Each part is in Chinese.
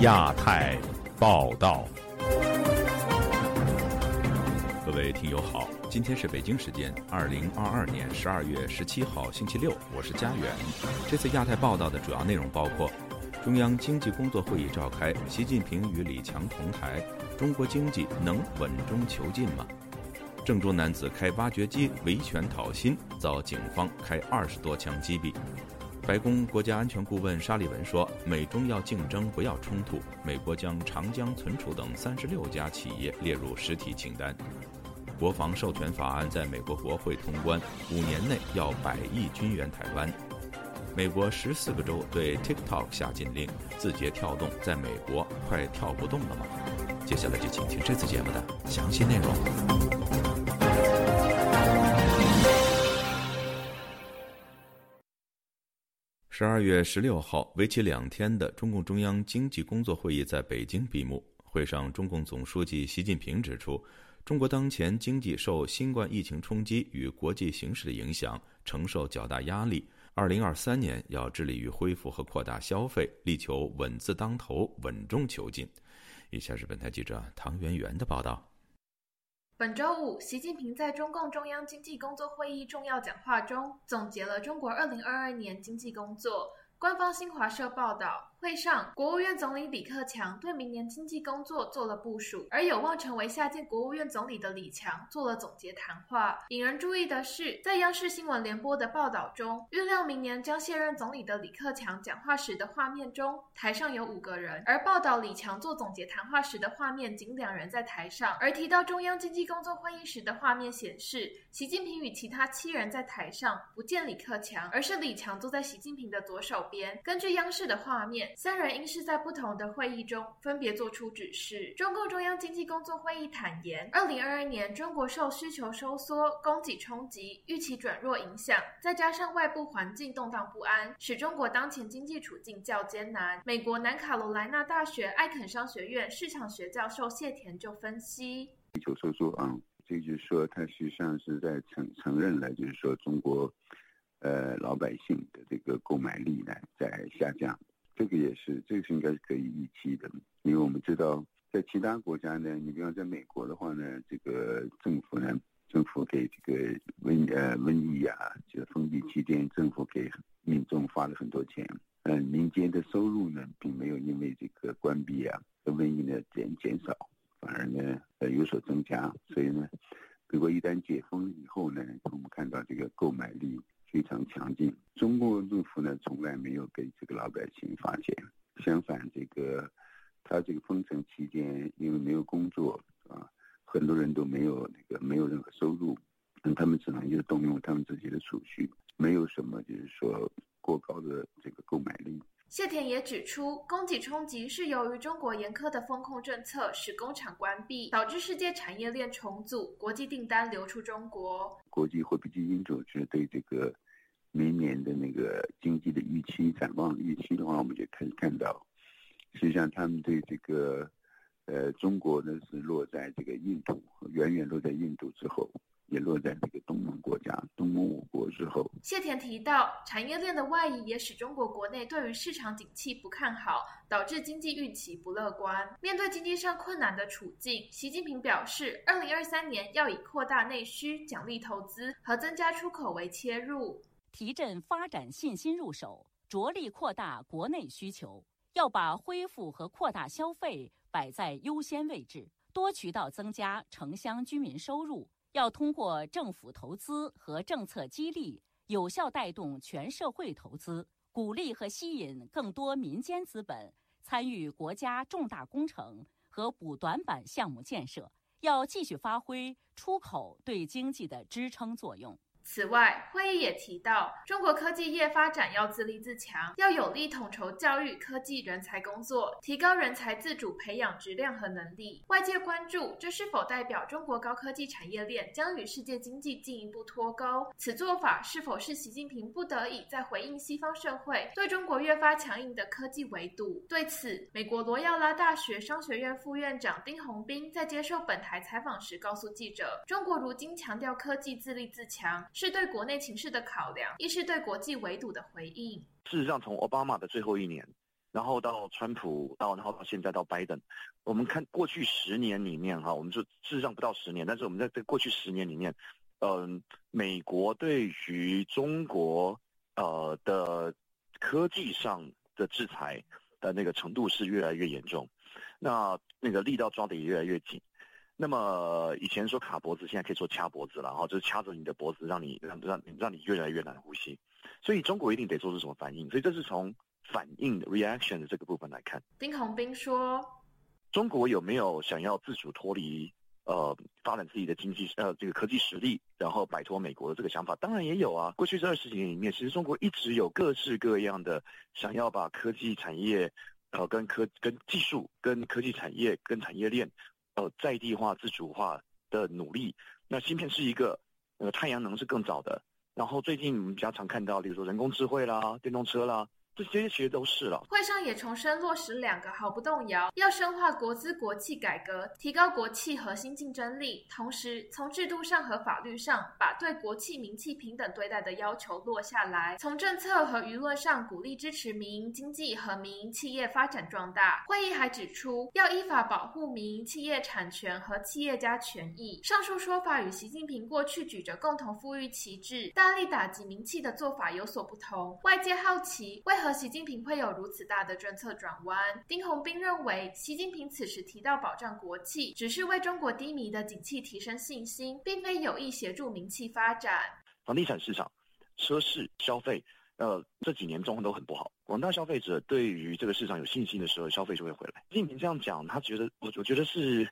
亚太报道，各位听友好，今天是北京时间二零二二年十二月十七号星期六，我是佳远。这次亚太报道的主要内容包括：中央经济工作会议召开，习近平与李强同台，中国经济能稳中求进吗？郑州男子开挖掘机维权讨薪，遭警方开二十多枪击毙。白宫国家安全顾问沙利文说：“美中要竞争，不要冲突。美国将长江存储等三十六家企业列入实体清单。国防授权法案在美国国会通关，五年内要百亿军援台湾。美国十四个州对 TikTok 下禁令，字节跳动在美国快跳不动了吗？接下来就请听这次节目的详细内容。”十二月十六号，为期两天的中共中央经济工作会议在北京闭幕。会上，中共总书记习近平指出，中国当前经济受新冠疫情冲击与国际形势的影响，承受较大压力。二零二三年要致力于恢复和扩大消费，力求稳字当头，稳中求进。以下是本台记者唐媛媛的报道。本周五，习近平在中共中央经济工作会议重要讲话中总结了中国二零二二年经济工作。官方新华社报道。会上，国务院总理李克强对明年经济工作做了部署，而有望成为下届国务院总理的李强做了总结谈话。引人注意的是，在央视新闻联播的报道中，预料明年将卸任总理的李克强讲话时的画面中，台上有五个人；而报道李强做总结谈话时的画面仅两人在台上。而提到中央经济工作会议时的画面显示，习近平与其他七人在台上，不见李克强，而是李强坐在习近平的左手边。根据央视的画面。三人应是在不同的会议中分别作出指示。中共中央经济工作会议坦言，二零二二年中国受需求收缩、供给冲击、预期转弱影响，再加上外部环境动荡不安，使中国当前经济处境较艰难。美国南卡罗来纳大学艾肯商学院市场学教授谢田就分析：需求收缩啊，这就是说，他实际上是在承承认了，就是说中国，呃，老百姓的这个购买力呢在下降。这个也是，这个是应该是可以预期的，因为我们知道，在其他国家呢，你比方在美国的话呢，这个政府呢，政府给这个瘟呃瘟疫啊，就是封闭期间，政府给民众发了很多钱，嗯，民间的收入呢，并没有因为这个关闭啊和瘟疫呢减减少，反而呢呃有所增加，所以呢，如果一旦解封以后呢，我们看到这个购买力。非常强劲。中国政府呢，从来没有给这个老百姓发钱，相反，这个他这个封城期间，因为没有工作啊，很多人都没有那个没有任何收入，那他们只能就动用他们自己的储蓄，没有什么就是说过高的这个购买力。谢田也指出，供给冲击是由于中国严苛的风控政策使工厂关闭，导致世界产业链重组，国际订单流出中国。国际货币基金组织对这个明年的那个经济的预期展望预期的话，我们就可以看到，实际上他们对这个呃中国呢是落在这个印度，远远落在印度之后。也落在这个东盟国家、东盟五国之后。谢田提到，产业链的外移也使中国国内对于市场景气不看好，导致经济预期不乐观。面对经济上困难的处境，习近平表示，二零二三年要以扩大内需、奖励投资和增加出口为切入，提振发展信心入手，着力扩大国内需求，要把恢复和扩大消费摆在优先位置，多渠道增加城乡居民收入。要通过政府投资和政策激励，有效带动全社会投资，鼓励和吸引更多民间资本参与国家重大工程和补短板项目建设。要继续发挥出口对经济的支撑作用。此外，会议也提到，中国科技业发展要自立自强，要有力统筹教育科技人才工作，提高人才自主培养质量和能力。外界关注，这是否代表中国高科技产业链将与世界经济进一步脱钩？此做法是否是习近平不得已在回应西方社会对中国越发强硬的科技围堵？对此，美国罗耀拉大学商学院副院长丁宏斌在接受本台采访时告诉记者：“中国如今强调科技自立自强。”是对国内情势的考量，一是对国际围堵的回应。事实上，从奥巴马的最后一年，然后到川普，到然后到现在到拜登，我们看过去十年里面哈，我们就事实上不到十年，但是我们在在过去十年里面，嗯，美国对于中国呃的科技上的制裁的那个程度是越来越严重，那那个力道抓得也越来越紧。那么以前说卡脖子，现在可以说掐脖子了，哈，就是掐着你的脖子，让你让让让你越来越难呼吸。所以中国一定得做出什么反应，所以这是从反应的 reaction 的这个部分来看。丁宏斌说：“中国有没有想要自主脱离呃发展自己的经济呃这个科技实力，然后摆脱美国的这个想法？当然也有啊。过去这二十几年里面，其实中国一直有各式各样的想要把科技产业呃跟科跟技术跟科技产业跟产业链。”呃，在地化、自主化的努力，那芯片是一个，呃，太阳能是更早的。然后最近我们比较常看到，比如说人工智慧啦、电动车啦。这些其实都是了。会上也重申落实两个毫不动摇，要深化国资国企改革，提高国企核心竞争力，同时从制度上和法律上把对国企民企平等对待的要求落下来，从政策和舆论上鼓励支持民营经济和民营企业发展壮大。会议还指出，要依法保护民营企业产权和企业家权益。上述说法与习近平过去举着共同富裕旗帜，大力打击民企的做法有所不同。外界好奇为。和习近平会有如此大的政策转弯？丁洪斌认为，习近平此时提到保障国企，只是为中国低迷的景气提升信心，并非有意协助民企发展。房地产市场、车市消费，呃，这几年状况都很不好。广大消费者对于这个市场有信心的时候，消费就会回来。习近平这样讲，他觉得我我觉得是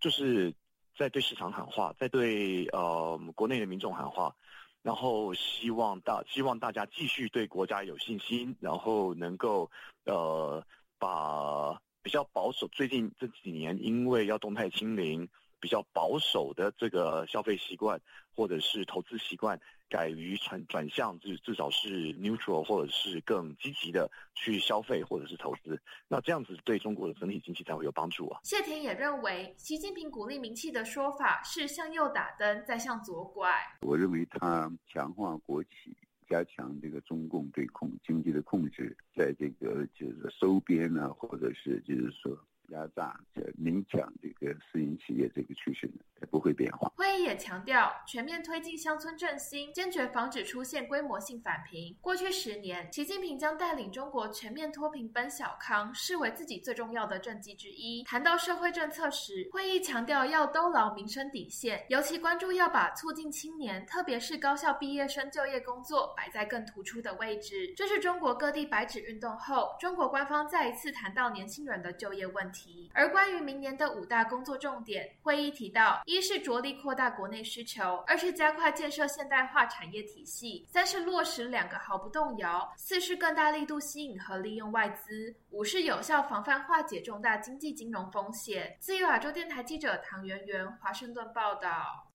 就是在对市场喊话，在对呃国内的民众喊话。然后希望大希望大家继续对国家有信心，然后能够呃把比较保守最近这几年因为要动态清零比较保守的这个消费习惯或者是投资习惯。改于转转向，至至少是 neutral，或者是更积极的去消费或者是投资，那这样子对中国的整体经济才会有帮助啊。谢田也认为，习近平鼓励民企的说法是向右打灯，再向左拐。我认为他强化国企，加强这个中共对控经济的控制，在这个就是收编呢，或者是就是说。压榨、影响这个私营企业这个趋势呢，也不会变化。会议也强调，全面推进乡村振兴，坚决防止出现规模性返贫。过去十年，习近平将带领中国全面脱贫奔小康，视为自己最重要的政绩之一。谈到社会政策时，会议强调要兜牢民生底线，尤其关注要把促进青年，特别是高校毕业生就业工作摆在更突出的位置。这是中国各地白纸运动后，中国官方再一次谈到年轻人的就业问题。而关于明年的五大工作重点，会议提到：一是着力扩大国内需求；二是加快建设现代化产业体系；三是落实两个毫不动摇；四是更大力度吸引和利用外资；五是有效防范化解重大经济金融风险。自由亚洲电台记者唐媛媛，华盛顿报道。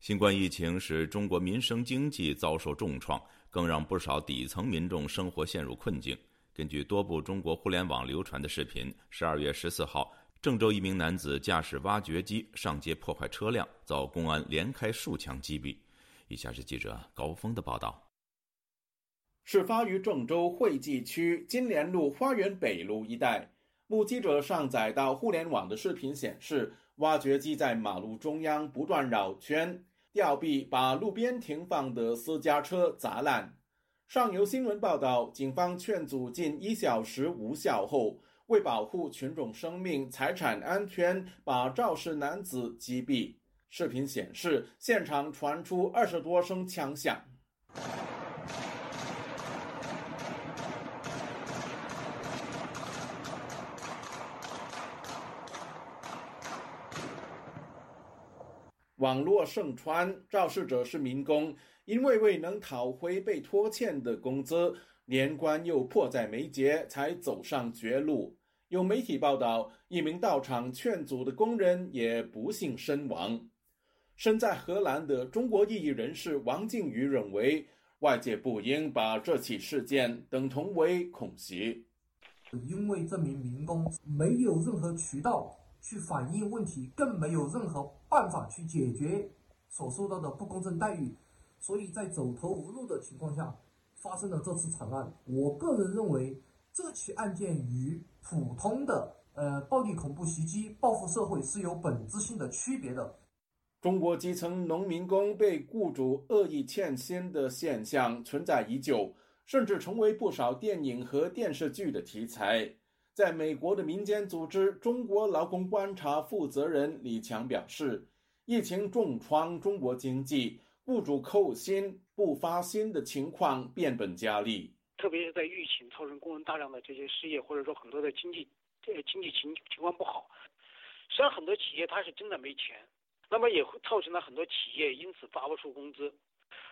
新冠疫情使中国民生经济遭受重创，更让不少底层民众生活陷入困境。根据多部中国互联网流传的视频，十二月十四号，郑州一名男子驾驶挖掘机上街破坏车辆，遭公安连开数枪击毙。以下是记者高峰的报道。事发于郑州惠济区金莲路花园北路一带，目击者上载到互联网的视频显示，挖掘机在马路中央不断绕圈，吊臂把路边停放的私家车砸烂。上游新闻报道，警方劝阻近一小时无效后，为保护群众生命财产安全，把肇事男子击毙。视频显示，现场传出二十多声枪响。网络盛传，肇事者是民工。因为未能讨回被拖欠的工资，年关又迫在眉睫，才走上绝路。有媒体报道，一名到场劝阻的工人也不幸身亡。身在荷兰的中国异议人士王靖宇认为，外界不应把这起事件等同为恐袭，因为这名民工没有任何渠道去反映问题，更没有任何办法去解决。所受到的不公正待遇，所以在走投无路的情况下发生了这次惨案。我个人认为，这起案件与普通的呃暴力恐怖袭击报复社会是有本质性的区别的。中国基层农民工被雇主恶意欠薪的现象存在已久，甚至成为不少电影和电视剧的题材。在美国的民间组织“中国劳工观察”负责人李强表示，疫情重创中国经济，雇主扣薪不发薪的情况变本加厉。特别是在疫情造成工人大量的这些失业，或者说很多的经济呃经济情情况不好，实际上很多企业它是真的没钱。那么也会造成了很多企业因此发不出工资，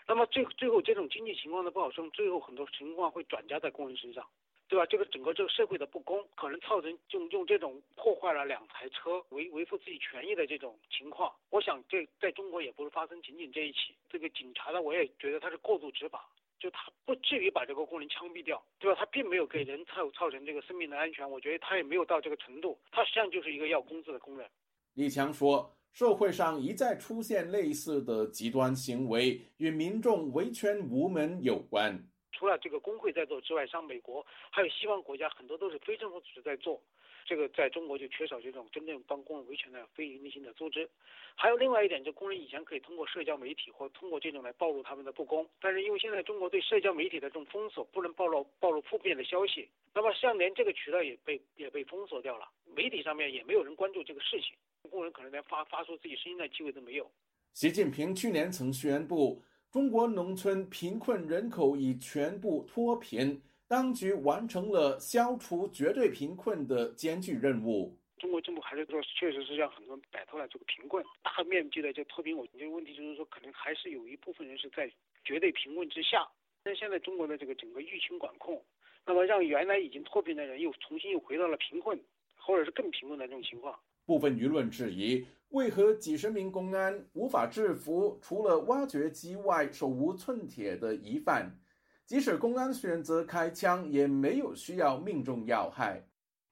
那么最最后这种经济情况的不好受，最后很多情况会转嫁在工人身上，对吧？这个整个这个社会的不公，可能造成用用这种破坏了两台车维维护自己权益的这种情况。我想这在中国也不是发生仅仅这一起。这个警察呢，我也觉得他是过度执法，就他不至于把这个工人枪毙掉，对吧？他并没有给人造造成这个生命的安全，我觉得他也没有到这个程度，他实际上就是一个要工资的工人。李强说。社会上一再出现类似的极端行为，与民众维权无门有关。除了这个工会在做之外，像美国还有西方国家，很多都是非政府组织在做。这个在中国就缺少这种真正帮工人维权的非营利性的组织。还有另外一点，就工人以前可以通过社交媒体或通过这种来暴露他们的不公，但是因为现在中国对社交媒体的这种封锁，不能暴露暴露负面的消息，那么像连这个渠道也被也被封锁掉了，媒体上面也没有人关注这个事情。工人可能连发发出自己声音的机会都没有。习近平去年曾宣布，中国农村贫困人口已全部脱贫，当局完成了消除绝对贫困的艰巨任务。中国政府还是说，确实是让很多人摆脱了这个贫困，大面积的这脱贫。我这个问题就是说，可能还是有一部分人是在绝对贫困之下。但现在中国的这个整个疫情管控，那么让原来已经脱贫的人又重新又回到了贫困，或者是更贫困的这种情况。部分舆论质疑，为何几十名公安无法制服除了挖掘机外手无寸铁的疑犯？即使公安选择开枪，也没有需要命中要害。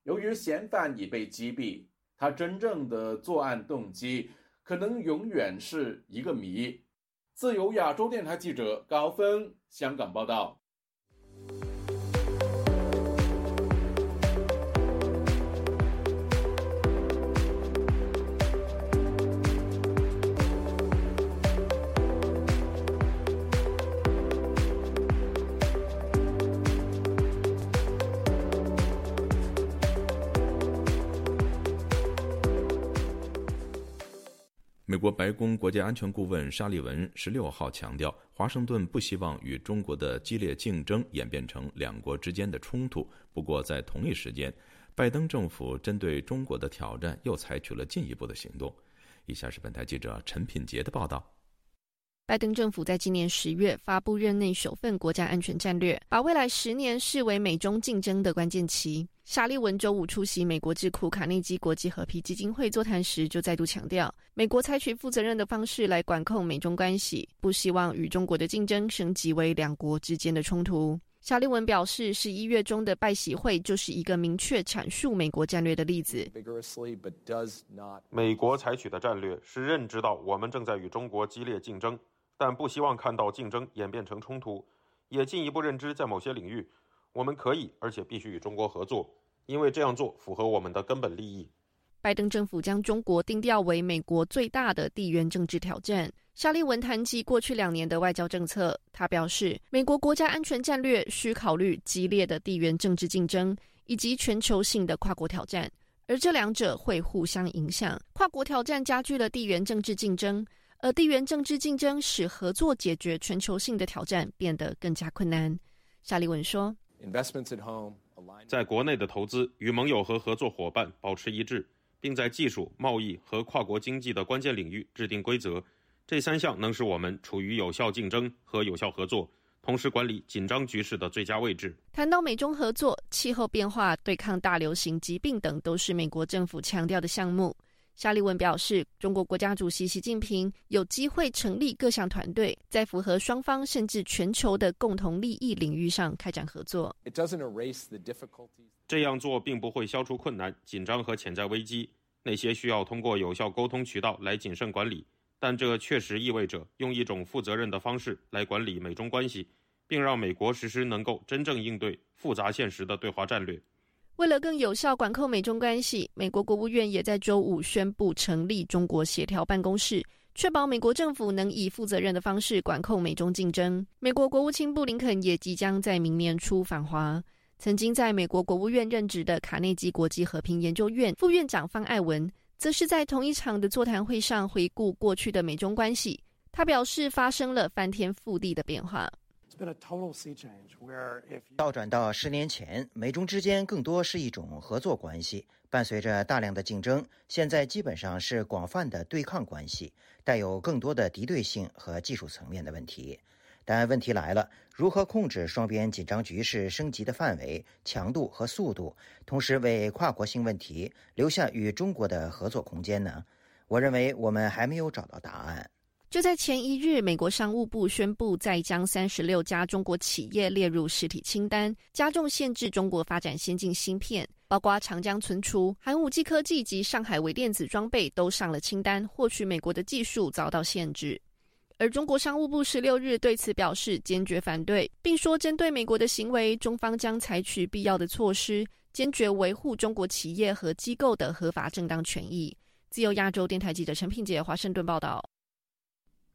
由于嫌犯已被击毙，他真正的作案动机可能永远是一个谜。自由亚洲电台记者高峰，香港报道。美国白宫国家安全顾问沙利文十六号强调，华盛顿不希望与中国的激烈竞争演变成两国之间的冲突。不过，在同一时间，拜登政府针对中国的挑战又采取了进一步的行动。以下是本台记者陈品杰的报道。拜登政府在今年十月发布任内首份国家安全战略，把未来十年视为美中竞争的关键期。沙利文周五出席美国智库卡内基国际和平基金会座谈时，就再度强调，美国采取负责任的方式来管控美中关系，不希望与中国的竞争升级为两国之间的冲突。沙利文表示，十一月中的拜习会就是一个明确阐述美国战略的例子。美国采取的战略是认知到我们正在与中国激烈竞争，但不希望看到竞争演变成冲突，也进一步认知在某些领域。我们可以，而且必须与中国合作，因为这样做符合我们的根本利益。拜登政府将中国定调为美国最大的地缘政治挑战。沙利文谈及过去两年的外交政策，他表示，美国国家安全战略需考虑激烈的地缘政治竞争以及全球性的跨国挑战，而这两者会互相影响。跨国挑战加剧了地缘政治竞争，而地缘政治竞争使合作解决全球性的挑战变得更加困难。沙利文说。在国内的投资与盟友和合作伙伴保持一致，并在技术、贸易和跨国经济的关键领域制定规则，这三项能使我们处于有效竞争和有效合作，同时管理紧张局势的最佳位置。谈到美中合作、气候变化、对抗大流行疾病等，都是美国政府强调的项目。沙利文表示，中国国家主席习近平有机会成立各项团队，在符合双方甚至全球的共同利益领域上开展合作。这样做并不会消除困难、紧张和潜在危机。那些需要通过有效沟通渠道来谨慎管理，但这确实意味着用一种负责任的方式来管理美中关系，并让美国实施能够真正应对复杂现实的对华战略。为了更有效管控美中关系，美国国务院也在周五宣布成立中国协调办公室，确保美国政府能以负责任的方式管控美中竞争。美国国务卿布林肯也即将在明年初访华。曾经在美国国务院任职的卡内基国际和平研究院副院长方爱文，则是在同一场的座谈会上回顾过去的美中关系。他表示，发生了翻天覆地的变化。倒转到十年前，美中之间更多是一种合作关系。伴随着大量的竞争，现在基本上是广泛的对抗关系，带有更多的敌对性和技术层面的问题。但问题来了，如何控制双边紧张局势升级的范围、强度和速度，同时为跨国性问题留下与中国的合作空间呢？我认为我们还没有找到答案。就在前一日，美国商务部宣布再将三十六家中国企业列入实体清单，加重限制中国发展先进芯片，包括长江存储、寒武纪科技及上海微电子装备都上了清单，获取美国的技术遭到限制。而中国商务部十六日对此表示坚决反对，并说针对美国的行为，中方将采取必要的措施，坚决维护中国企业和机构的合法正当权益。自由亚洲电台记者陈品杰华盛顿报道。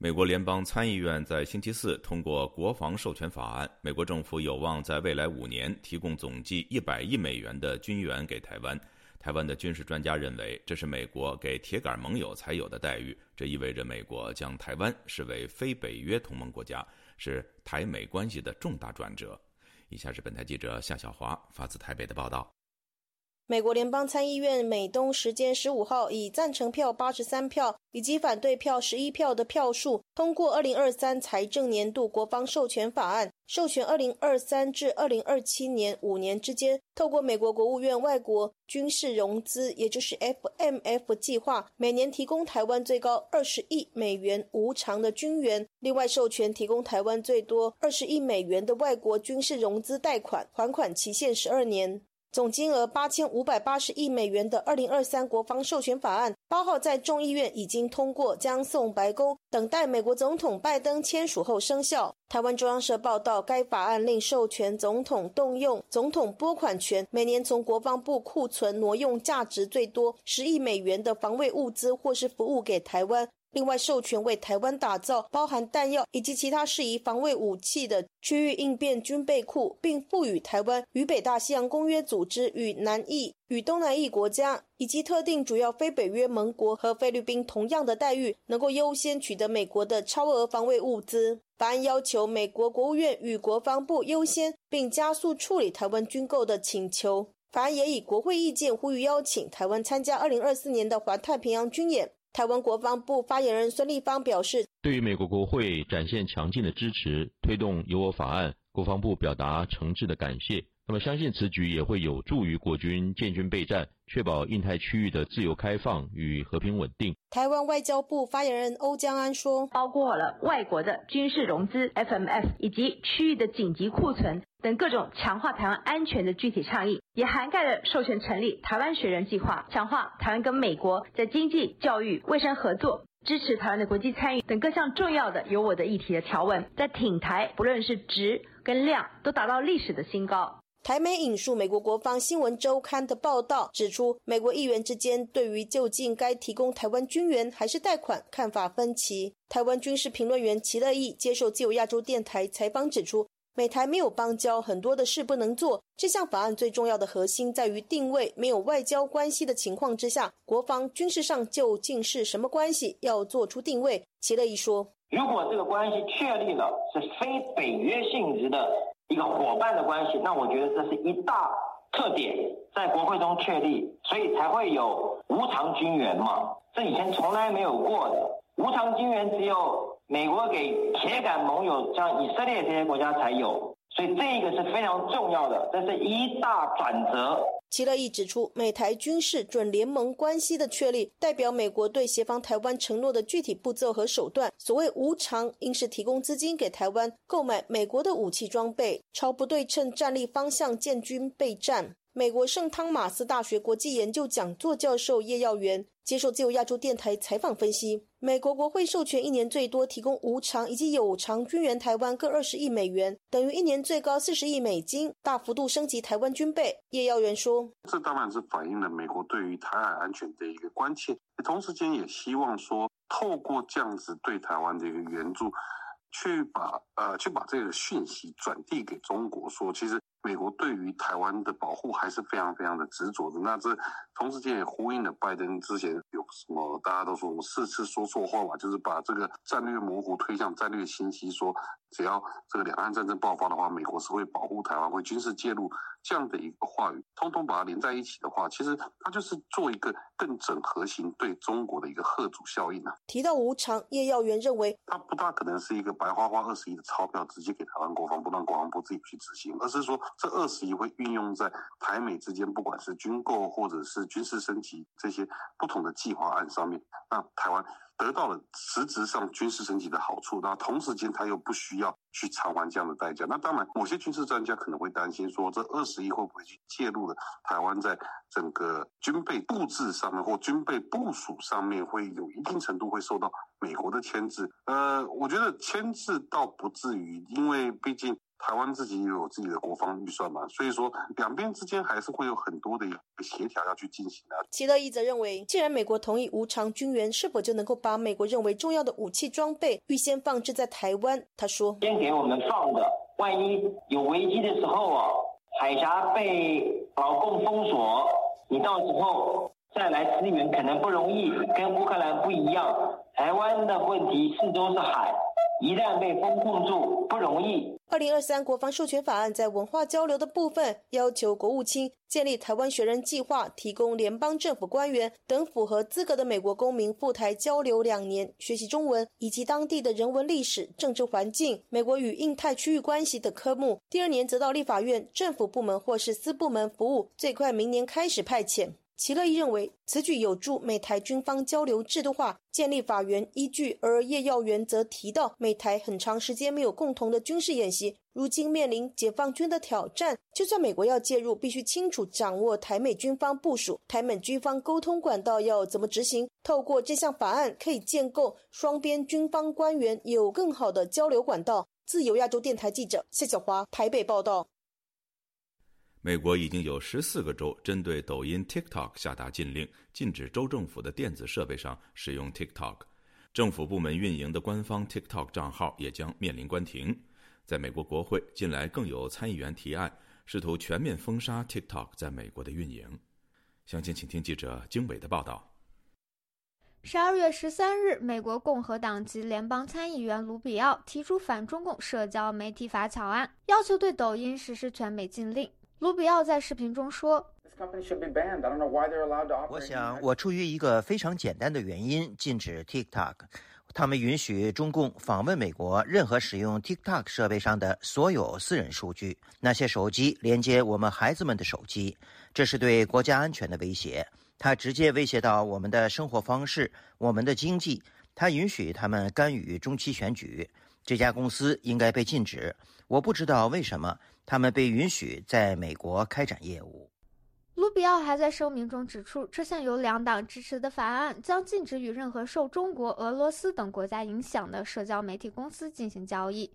美国联邦参议院在星期四通过国防授权法案，美国政府有望在未来五年提供总计一百亿美元的军援给台湾。台湾的军事专家认为，这是美国给铁杆盟友才有的待遇，这意味着美国将台湾视为非北约同盟国家，是台美关系的重大转折。以下是本台记者夏小华发自台北的报道。美国联邦参议院美东时间十五号以赞成票八十三票以及反对票十一票的票数通过二零二三财政年度国防授权法案，授权二零二三至二零二七年五年之间，透过美国国务院外国军事融资，也就是 FMF 计划，每年提供台湾最高二十亿美元无偿的军援，另外授权提供台湾最多二十亿美元的外国军事融资贷款，还款期限十二年。总金额八千五百八十亿美元的二零二三国防授权法案，八号在众议院已经通过，将送白宫，等待美国总统拜登签署后生效。台湾中央社报道，该法案令授权总统动用总统拨款权，每年从国防部库存挪用价值最多十亿美元的防卫物资或是服务给台湾。另外，授权为台湾打造包含弹药以及其他适宜防卫武器的区域应变军备库，并赋予台湾与北大西洋公约组织、与南翼、与东南翼国家以及特定主要非北约盟国和菲律宾同样的待遇，能够优先取得美国的超额防卫物资。法案要求美国国务院与国防部优先并加速处理台湾军购的请求。法案也以国会意见呼吁邀请台湾参加二零二四年的环太平洋军演。台湾国防部发言人孙立方表示，对于美国国会展现强劲的支持，推动由我法案，国防部表达诚挚的感谢。那么，相信此举也会有助于国军建军备战。确保印太区域的自由开放与和平稳定。台湾外交部发言人欧江安说：“包括了外国的军事融资 （FMF） 以及区域的紧急库存等各种强化台湾安全的具体倡议，也涵盖了授权成立台湾学人计划、强化台湾跟美国在经济、教育、卫生合作、支持台湾的国际参与等各项重要的有我的议题的条文，在挺台不论是值跟量都达到历史的新高。”台媒引述美国国防新闻周刊的报道，指出美国议员之间对于究竟该提供台湾军援还是贷款看法分歧。台湾军事评论员齐乐意接受自由亚洲电台采访指出，美台没有邦交，很多的事不能做。这项法案最重要的核心在于定位，没有外交关系的情况之下，国防军事上究竟是什么关系，要做出定位。齐乐意说：“如果这个关系确立了是非北约性质的。”一个伙伴的关系，那我觉得这是一大特点，在国会中确立，所以才会有无偿军援嘛，这以前从来没有过的。无偿军援只有美国给铁杆盟友，像以色列这些国家才有，所以这个是非常重要的，这是一大转折。齐乐意指出，美台军事准联盟关系的确立，代表美国对协防台湾承诺的具体步骤和手段。所谓无偿，应是提供资金给台湾购买美国的武器装备，朝不对称战力方向建军备战。美国圣汤马斯大学国际研究讲座教授叶耀元接受自由亚洲电台采访分析。美国国会授权一年最多提供无偿以及有偿军援台湾各二十亿美元，等于一年最高四十亿美金，大幅度升级台湾军备。叶耀元说：“这当然是反映了美国对于台海安全的一个关切，同时间也希望说，透过这样子对台湾的一个援助。”去把呃，去把这个讯息转递给中国，说其实美国对于台湾的保护还是非常非常的执着的。那这同时间也呼应了拜登之前有什么大家都说我四次说错话吧，就是把这个战略模糊推向战略清晰，说只要这个两岸战争爆发的话，美国是会保护台湾，会军事介入这样的一个话语，通通把它连在一起的话，其实它就是做一个更整合型对中国的一个贺主效应啊。提到无偿，叶耀元认为，它不大可能是一个白花花二十亿的钞票直接给台湾国防部，让国防部自己去执行，而是说这二十亿会运用在台美之间，不管是军购或者是军事升级这些不同的计划案上面，让台湾得到了实质上军事升级的好处。那同时间他又不需要去偿还这样的代价。那当然，某些军事专家可能会担心说，这二十亿会不会去介入了台湾在整个军备布置上面或军备部署上面，会有一定程度会受到美国的牵制。呃，我觉得牵制。倒不至于，因为毕竟台湾自己也有自己的国防预算嘛，所以说两边之间还是会有很多的一个协调要去进行的。齐德义则认为，既然美国同意无偿军援，是否就能够把美国认为重要的武器装备预先放置在台湾？他说：“先给我们放的，万一有危机的时候啊，海峡被老共封锁，你到时候再来支援可能不容易，跟乌克兰不一样。台湾的问题四周是海。”一旦被封控住，不容易。二零二三国防授权法案在文化交流的部分，要求国务卿建立台湾学人计划，提供联邦政府官员等符合资格的美国公民赴台交流两年，学习中文以及当地的人文历史、政治环境、美国与印太区域关系等科目。第二年则到立法院、政府部门或是私部门服务，最快明年开始派遣。齐乐意认为，此举有助美台军方交流制度化，建立法源依据。而叶耀元则提到，美台很长时间没有共同的军事演习，如今面临解放军的挑战，就算美国要介入，必须清楚掌握台美军方部署，台美军方沟通管道要怎么执行。透过这项法案，可以建构双边军方官员有更好的交流管道。自由亚洲电台记者谢小华台北报道。美国已经有十四个州针对抖音 TikTok 下达禁令，禁止州政府的电子设备上使用 TikTok。政府部门运营的官方 TikTok 账号也将面临关停。在美国国会，近来更有参议员提案，试图全面封杀 TikTok 在美国的运营。详情，请听记者经纬的报道。十二月十三日，美国共和党籍联邦参议员卢比奥提出反中共社交媒体法草案，要求对抖音实施全美禁令。卢比奥在视频中说：“我想，我出于一个非常简单的原因禁止 TikTok。他们允许中共访问美国任何使用 TikTok 设备上的所有私人数据，那些手机连接我们孩子们的手机，这是对国家安全的威胁。它直接威胁到我们的生活方式、我们的经济。它允许他们干预中期选举。这家公司应该被禁止。我不知道为什么。”他们被允许在美国开展业务。卢比奥还在声明中指出，这项由两党支持的法案将禁止与任何受中国、俄罗斯等国家影响的社交媒体公司进行交易。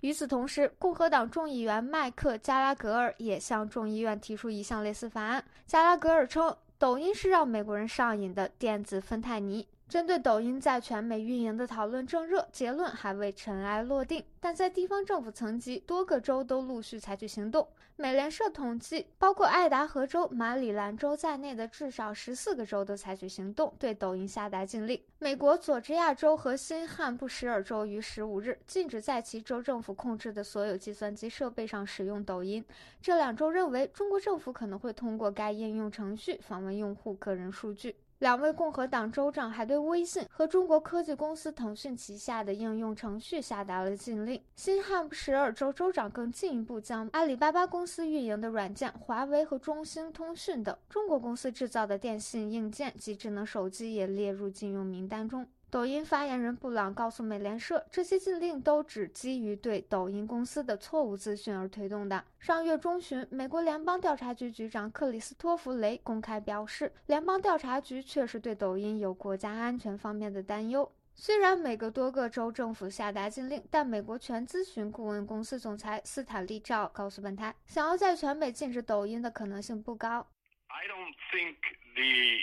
与此同时，共和党众议员麦克·加拉格尔也向众议院提出一项类似法案。加拉格尔称，抖音是让美国人上瘾的电子芬太尼。针对抖音在全美运营的讨论正热，结论还未尘埃落定。但在地方政府层级，多个州都陆续采取行动。美联社统计，包括爱达荷州、马里兰州在内的至少十四个州都采取行动，对抖音下达禁令。美国佐治亚州和新罕布什尔州于十五日禁止在其州政府控制的所有计算机设备上使用抖音。这两州认为，中国政府可能会通过该应用程序访问用户个人数据。两位共和党州长还对微信和中国科技公司腾讯旗下的应用程序下达了禁令。新罕布什尔州州长更进一步将阿里巴巴公司运营的软件、华为和中兴通讯等中国公司制造的电信硬件及智能手机也列入禁用名单中。抖音发言人布朗告诉美联社，这些禁令都只基于对抖音公司的错误资讯而推动的。上月中旬，美国联邦调查局局长克里斯托弗雷公开表示，联邦调查局确实对抖音有国家安全方面的担忧。虽然美国多个州政府下达禁令，但美国全咨询顾问公司总裁斯坦利·赵告诉本台，想要在全美禁止抖音的可能性不高。I don't think the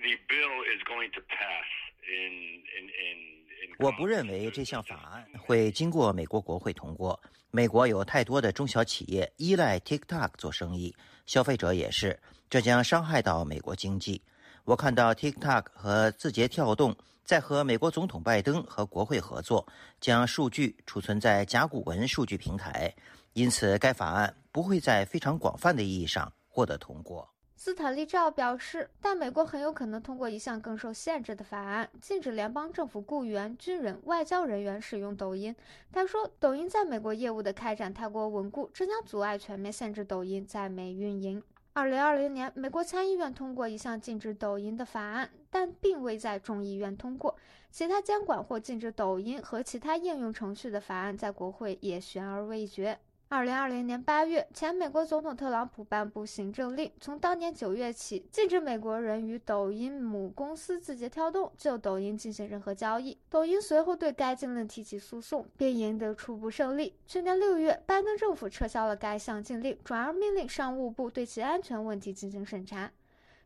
the bill is going to pass. 我不认为这项法案会经过美国国会通过。美国有太多的中小企业依赖 TikTok 做生意，消费者也是，这将伤害到美国经济。我看到 TikTok 和字节跳动在和美国总统拜登和国会合作，将数据储存在甲骨文数据平台，因此该法案不会在非常广泛的意义上获得通过。斯坦利·赵表示，但美国很有可能通过一项更受限制的法案，禁止联邦政府雇员、军人、外交人员使用抖音。他说，抖音在美国业务的开展太过稳固，这将阻碍全面限制抖音在美运营。二零二零年，美国参议院通过一项禁止抖音的法案，但并未在众议院通过。其他监管或禁止抖音和其他应用程序的法案在国会也悬而未决。二零二零年八月，前美国总统特朗普颁布行政令，从当年九月起，禁止美国人与抖音母公司字节跳动就抖音进行任何交易。抖音随后对该禁令提起诉讼，并赢得初步胜利。去年六月，拜登政府撤销了该项禁令，转而命令商务部对其安全问题进行审查。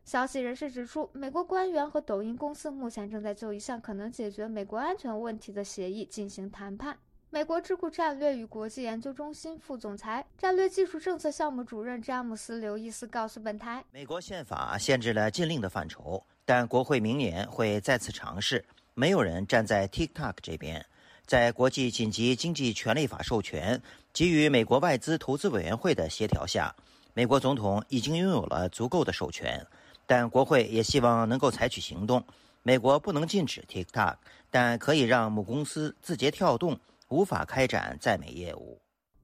消息人士指出，美国官员和抖音公司目前正在就一项可能解决美国安全问题的协议进行谈判。美国智库战略与国际研究中心副总裁、战略技术政策项目主任詹姆斯·刘易斯告诉本台：“美国宪法限制了禁令的范畴，但国会明年会再次尝试。没有人站在 TikTok 这边。在国际紧急经济权利法授权给予美国外资投资委员会的协调下，美国总统已经拥有了足够的授权。但国会也希望能够采取行动。美国不能禁止 TikTok，但可以让母公司字节跳动。”无法开展在美业务。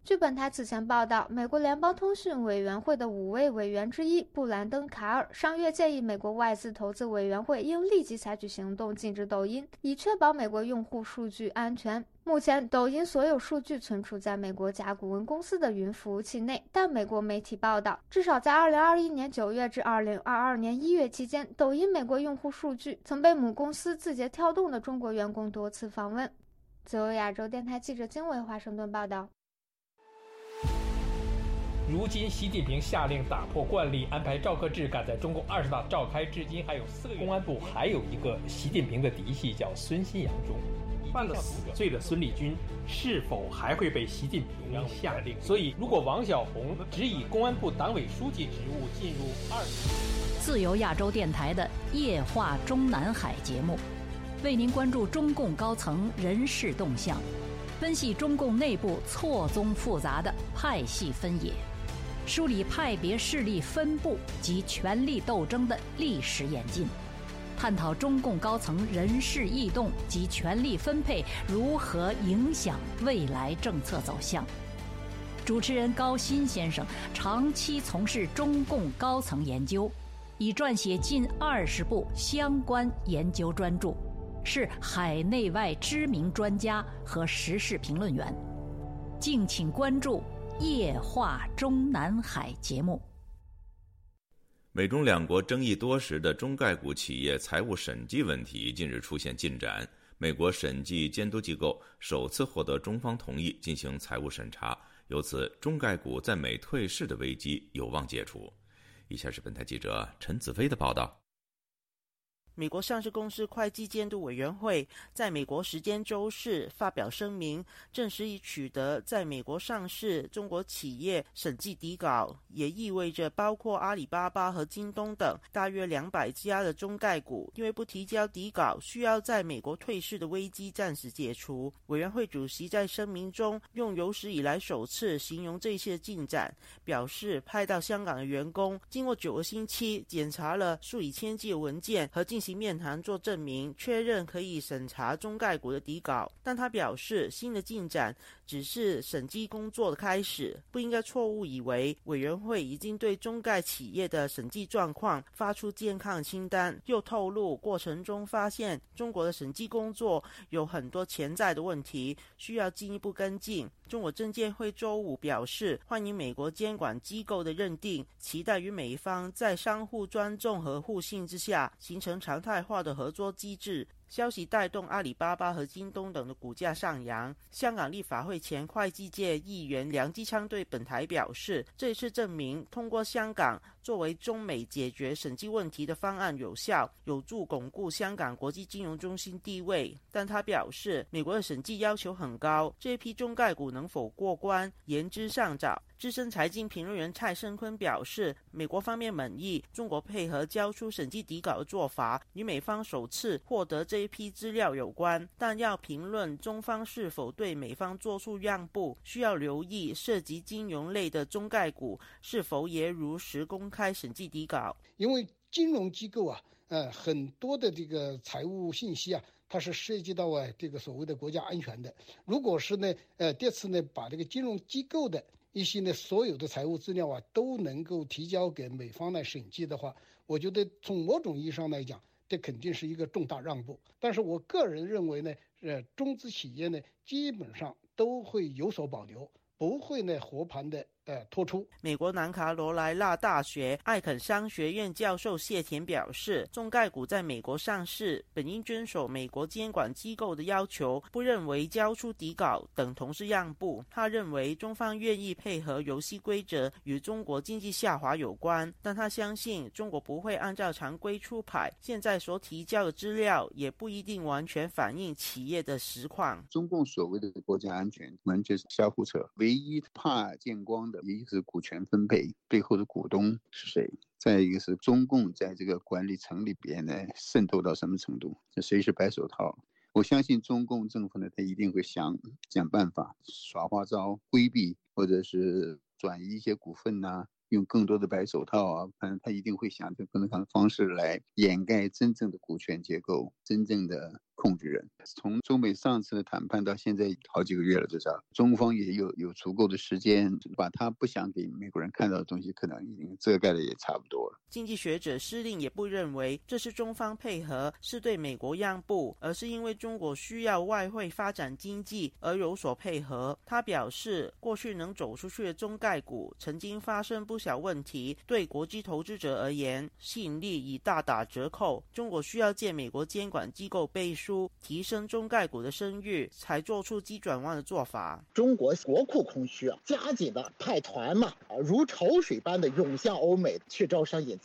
据本台此前报道，美国联邦通讯委员会的五位委员之一布兰登·卡尔上月建议美国外资投资委员会应立即采取行动，禁止抖音，以确保美国用户数据安全。目前，抖音所有数据存储在美国甲骨文公司的云服务器内，但美国媒体报道，至少在2021年9月至2022年1月期间，抖音美国用户数据曾被母公司字节跳动的中国员工多次访问。自由亚洲电台记者经纬华盛顿报道。如今，习近平下令打破惯例，安排赵克志赶在中共二十大召开至今还有四个月。公安部还有一个习近平的嫡系，叫孙新阳中。犯了死罪的孙立军是否还会被习近平下令？所以，如果王晓红只以公安部党委书记职务进入二，自由亚洲电台的夜话中南海节目。为您关注中共高层人事动向，分析中共内部错综复杂的派系分野，梳理派别势力分布及权力斗争的历史演进，探讨中共高层人事异动及权力分配如何影响未来政策走向。主持人高鑫先生长期从事中共高层研究，已撰写近二十部相关研究专著。是海内外知名专家和时事评论员，敬请关注《夜话中南海》节目。美中两国争议多时的中概股企业财务审计问题近日出现进展，美国审计监督机构首次获得中方同意进行财务审查，由此中概股在美退市的危机有望解除。以下是本台记者陈子飞的报道。美国上市公司会计监督委员会在美国时间周四发表声明，证实已取得在美国上市中国企业审计底稿，也意味着包括阿里巴巴和京东等大约两百家的中概股因为不提交底稿，需要在美国退市的危机暂时解除。委员会主席在声明中用有史以来首次形容这些进展，表示派到香港的员工经过九个星期检查了数以千计的文件和进。其面谈做证明，确认可以审查中概股的底稿，但他表示新的进展只是审计工作的开始，不应该错误以为委员会已经对中概企业的审计状况发出健康清单。又透露过程中发现中国的审计工作有很多潜在的问题，需要进一步跟进。中国证监会周五表示，欢迎美国监管机构的认定，期待与美方在相互尊重和互信之下形成常态化的合作机制。消息带动阿里巴巴和京东等的股价上扬。香港立法会前会计界议员梁基昌对本台表示，这次证明通过香港作为中美解决审计问题的方案有效，有助巩固香港国际金融中心地位。但他表示，美国的审计要求很高，这一批中概股能否过关，言之尚早。资深财经评论员蔡胜坤表示，美国方面满意中国配合交出审计底稿的做法，与美方首次获得这一批资料有关。但要评论中方是否对美方做出让步，需要留意涉及金融类的中概股是否也如实公开审计底稿。因为金融机构啊，呃，很多的这个财务信息啊，它是涉及到啊这个所谓的国家安全的。如果是呢，呃，这次呢把这个金融机构的一些呢，所有的财务资料啊，都能够提交给美方来审计的话，我觉得从某种意义上来讲，这肯定是一个重大让步。但是我个人认为呢，呃，中资企业呢，基本上都会有所保留，不会呢活盘的。呃，脱出。美国南卡罗来纳大学艾肯商学院教授谢田表示，中概股在美国上市本应遵守美国监管机构的要求，不认为交出底稿等同是让步。他认为中方愿意配合游戏规则与中国经济下滑有关，但他相信中国不会按照常规出牌。现在所提交的资料也不一定完全反映企业的实况。中共所谓的国家安全，我们就是瞎胡扯。唯一怕见光。一个是股权分配背后的股东是谁，再一个是中共在这个管理层里边呢渗透到什么程度，这谁是白手套？我相信中共政府呢，他一定会想想办法耍花招，规避或者是转移一些股份呐，用更多的白手套啊，反正他一定会想着各种各样的方式来掩盖真正的股权结构，真正的。控制人，从中美上次的谈判到现在好几个月了，至少中方也有有足够的时间，把他不想给美国人看到的东西，可能已经遮盖的也差不多。经济学者施令也不认为这是中方配合是对美国让步，而是因为中国需要外汇发展经济而有所配合。他表示，过去能走出去的中概股曾经发生不小问题，对国际投资者而言吸引力已大打折扣。中国需要借美国监管机构背书。提升中概股的声誉，才做出急转弯的做法。中国国库空虚啊，加紧的派团嘛，如潮水般的涌向欧美去招商引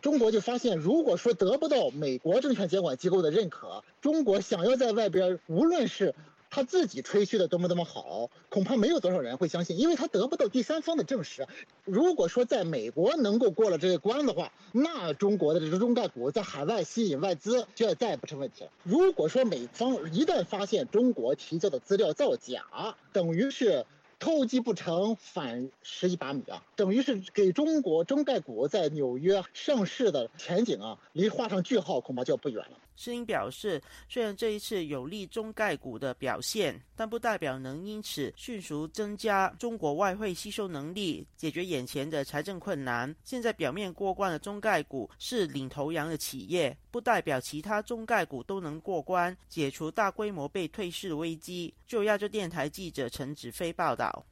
中国就发现，如果说得不到美国证券监管机构的认可，中国想要在外边，无论是他自己吹嘘的多么多么好，恐怕没有多少人会相信，因为他得不到第三方的证实。如果说在美国能够过了这个关的话，那中国的这个中概股在海外吸引外资就再也不成问题了。如果说美方一旦发现中国提交的资料造假，等于是。偷鸡不成反蚀一把米啊，等于是给中国中概股在纽约上市的前景啊，离画上句号恐怕就不远了。施英表示，虽然这一次有利中概股的表现，但不代表能因此迅速增加中国外汇吸收能力，解决眼前的财政困难。现在表面过关的中概股是领头羊的企业，不代表其他中概股都能过关，解除大规模被退市的危机。就亚洲电台记者陈子飞报道。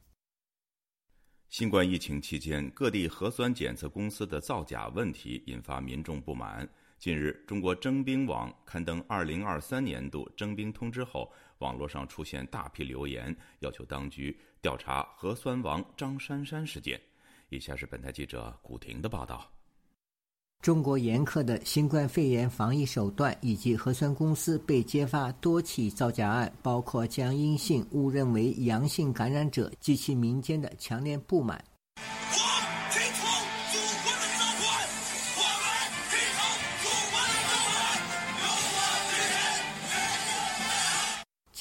新冠疫情期间，各地核酸检测公司的造假问题引发民众不满。近日，中国征兵网刊登2023年度征兵通知后，网络上出现大批留言，要求当局调查核酸王张珊珊事件。以下是本台记者古婷的报道。中国严苛的新冠肺炎防疫手段以及核酸公司被揭发多起造假案，包括将阴性误认为阳性感染者，及其民间的强烈不满。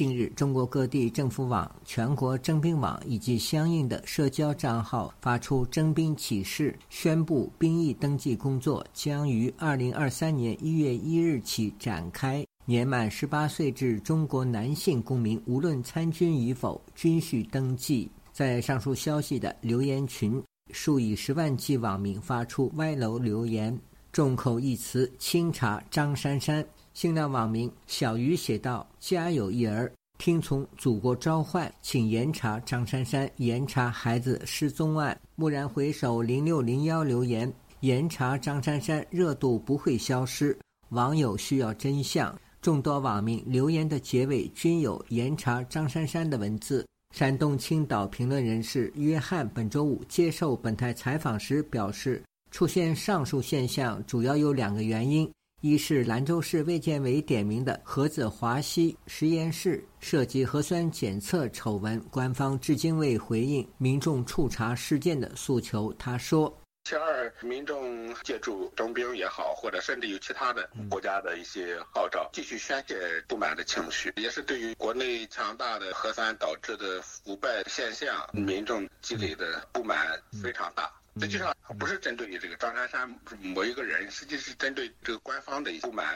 近日，中国各地政府网、全国征兵网以及相应的社交账号发出征兵启事，宣布兵役登记工作将于二零二三年一月一日起展开。年满十八岁至中国男性公民，无论参军与否，均需登记。在上述消息的留言群，数以十万计网民发出歪楼留言，众口一词清查张珊珊。新浪网民小鱼写道：“家有一儿，听从祖国召唤，请严查张珊珊，严查孩子失踪案。”蓦然回首，零六零幺留言：“严查张珊珊，热度不会消失。网友需要真相。”众多网民留言的结尾均有严查张珊珊的文字。山东青岛评论人士约翰本周五接受本台采访时表示，出现上述现象主要有两个原因：一是兰州市卫健委点名的盒子华西实验室涉及核酸检测丑闻，官方至今未回应民众触查事件的诉求。他说。其二，民众借助征兵也好，或者甚至有其他的国家的一些号召，继续宣泄不满的情绪，也是对于国内强大的核酸导致的腐败现象，民众积累的不满非常大。实际上不是针对你这个张珊珊某一个人，实际是针对这个官方的不满。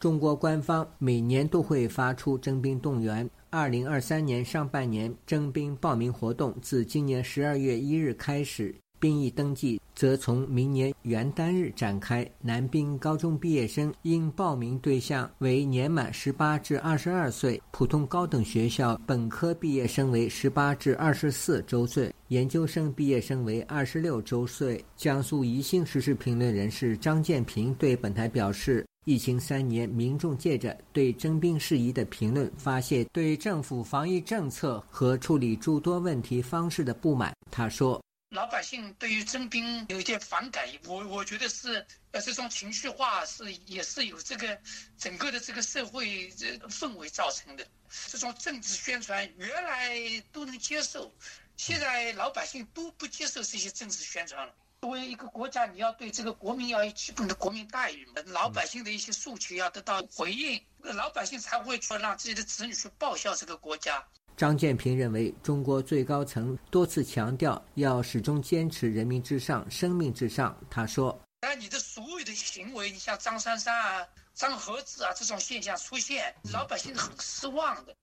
中国官方每年都会发出征兵动员。二零二三年上半年征兵报名活动自今年十二月一日开始。兵役登记则从明年元旦日展开。男兵高中毕业生应报名对象为年满十八至二十二岁；普通高等学校本科毕业生为十八至二十四周岁；研究生毕业生为二十六周岁。江苏宜兴时事评论人士张建平对本台表示：“疫情三年，民众借着对征兵事宜的评论，发泄对政府防疫政策和处理诸多问题方式的不满。”他说。老百姓对于征兵有一点反感，我我觉得是呃这种情绪化是也是有这个整个的这个社会这氛围造成的。这种政治宣传原来都能接受，现在老百姓都不接受这些政治宣传了。作为一个国家，你要对这个国民要有基本的国民待遇，老百姓的一些诉求要得到回应，老百姓才会说让自己的子女去报效这个国家。张建平认为，中国最高层多次强调要始终坚持人民至上、生命至上。他说：“但你的所有的行为，你像张珊珊啊、张和子啊这种现象出现，老百姓很失望的。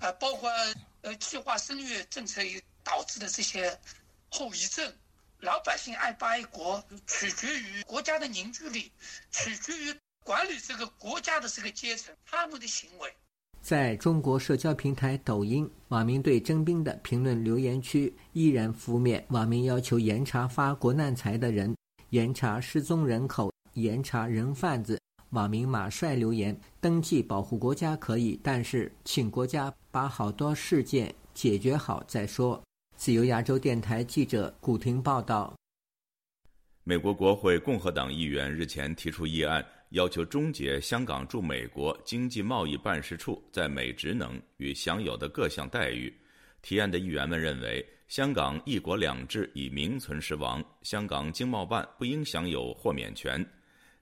啊，包括呃计划生育政策也导致的这些后遗症，老百姓爱不爱国，取决于国家的凝聚力，取决于管理这个国家的这个阶层他们的行为。”在中国社交平台抖音，网民对征兵的评论留言区依然负面。网民要求严查发国难财的人，严查失踪人口，严查人贩子。网民马帅留言：登记保护国家可以，但是请国家把好多事件解决好再说。自由亚洲电台记者古婷报道。美国国会共和党议员日前提出议案。要求终结香港驻美国经济贸易办事处在美职能与享有的各项待遇。提案的议员们认为，香港“一国两制”已名存实亡，香港经贸办不应享有豁免权。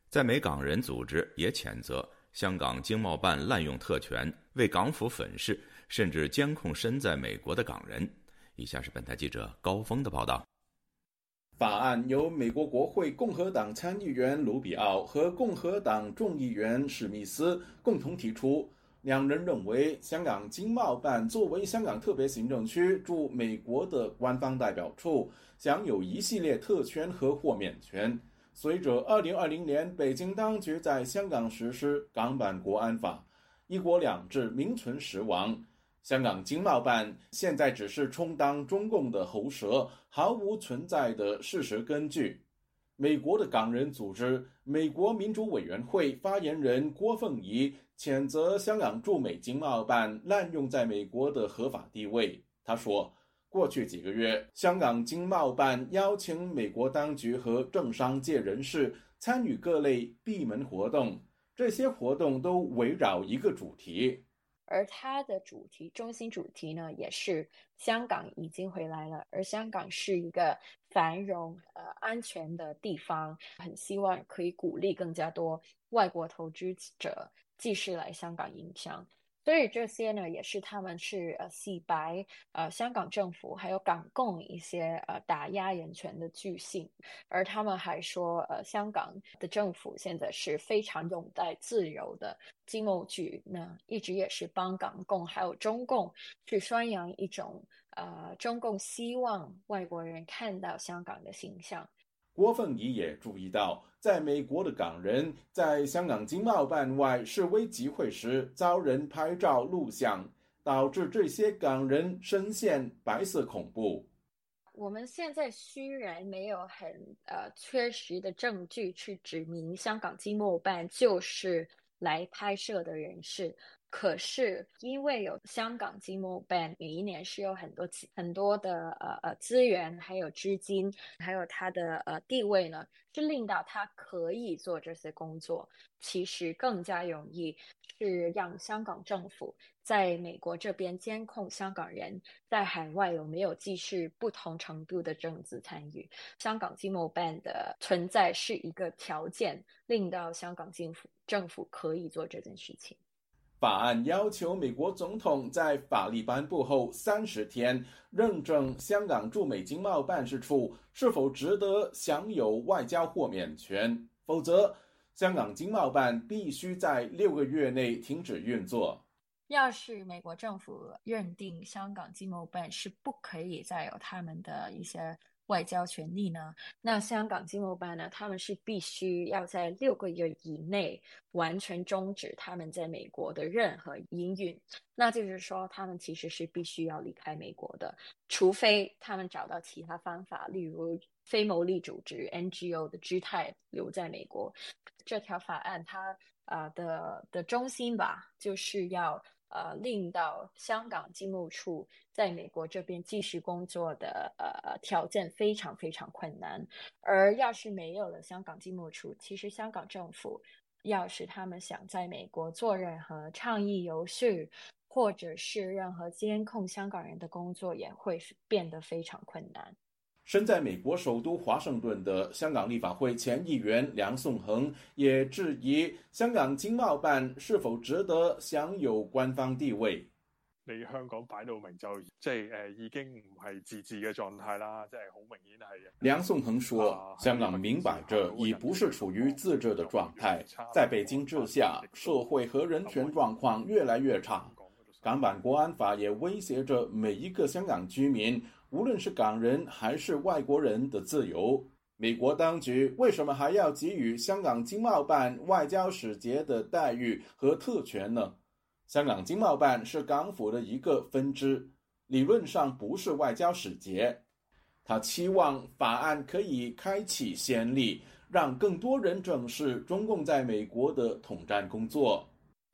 在美港人组织也谴责香港经贸办滥用特权，为港府粉饰，甚至监控身在美国的港人。以下是本台记者高峰的报道。法案由美国国会共和党参议员卢比奥和共和党众议员史密斯共同提出。两人认为，香港经贸办作为香港特别行政区驻美国的官方代表处，享有一系列特权和豁免权。随着2020年北京当局在香港实施港版国安法，“一国两制”名存实亡。香港经贸办现在只是充当中共的喉舌，毫无存在的事实根据。美国的港人组织美国民主委员会发言人郭凤仪谴责香港驻美经贸办滥用在美国的合法地位。他说，过去几个月，香港经贸办邀请美国当局和政商界人士参与各类闭门活动，这些活动都围绕一个主题。而它的主题中心主题呢，也是香港已经回来了，而香港是一个繁荣、呃安全的地方，很希望可以鼓励更加多外国投资者继续来香港营商。所以这些呢，也是他们是呃洗白呃香港政府还有港共一些呃打压人权的巨星，而他们还说呃香港的政府现在是非常拥戴自由的，经贸局呢一直也是帮港共还有中共去宣扬一种呃中共希望外国人看到香港的形象。郭凤仪也注意到，在美国的港人在香港经贸办外示威集会时遭人拍照录像，导致这些港人深陷白色恐怖。我们现在虽然没有很呃确实的证据去指明香港经贸办就是来拍摄的人士。可是因为有香港金木 ban，每一年是有很多很多的呃呃资源，还有资金，还有他的呃地位呢，是令到他可以做这些工作。其实更加容易是让香港政府在美国这边监控香港人在海外有没有继续不同程度的政治参与。香港金木 ban 的存在是一个条件，令到香港政府政府可以做这件事情。法案要求美国总统在法律颁布后三十天认证香港驻美经贸办事处是否值得享有外交豁免权，否则香港经贸办必须在六个月内停止运作。要是美国政府认定香港经贸办是不可以再有他们的一些。外交权利呢？那香港经贸办呢？他们是必须要在六个月以内完全终止他们在美国的任何营运。那就是说，他们其实是必须要离开美国的，除非他们找到其他方法，例如非牟利组织 NGO 的姿态留在美国。这条法案它啊的的中心吧，就是要。呃，令到香港经贸处在美国这边继续工作的呃条件非常非常困难。而要是没有了香港经贸处，其实香港政府要是他们想在美国做任何倡议游说，或者是任何监控香港人的工作，也会变得非常困难。身在美国首都华盛顿的香港立法会前议员梁颂恒也质疑香港经贸办是否值得享有官方地位。你香港摆到明就即係誒已经唔系自治嘅状态啦，即系好明顯係。梁颂恒说：香港明摆着已不是处于自治的状态，在北京治下，社会和人权状况越来越差。港版国安法也威胁着每一个香港居民。無論是港人還是外國人的自由，美國當局為什麼還要給予香港經貿辦外交使節的待遇和特权呢？香港經貿辦是港府的一個分支，理論上不是外交使節。他期望法案可以開啟先例，让更多人正視中共在美國的統戰工作。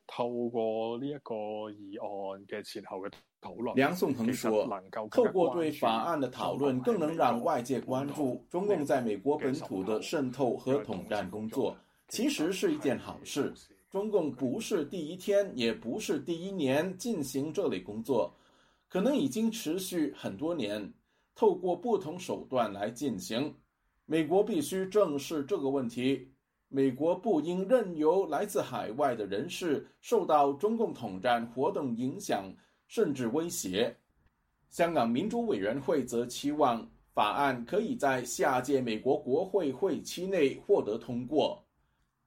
透過呢一個議案嘅前後嘅。梁颂恒说：“透过对法案的讨论，更能让外界关注中共在美国本土的渗透和统战工作，其实是一件好事。中共不是第一天，也不是第一年进行这类工作，可能已经持续很多年，透过不同手段来进行。美国必须正视这个问题，美国不应任由来自海外的人士受到中共统战活动影響。”甚至威胁。香港民主委员会则期望法案可以在下届美国国会会期内获得通过。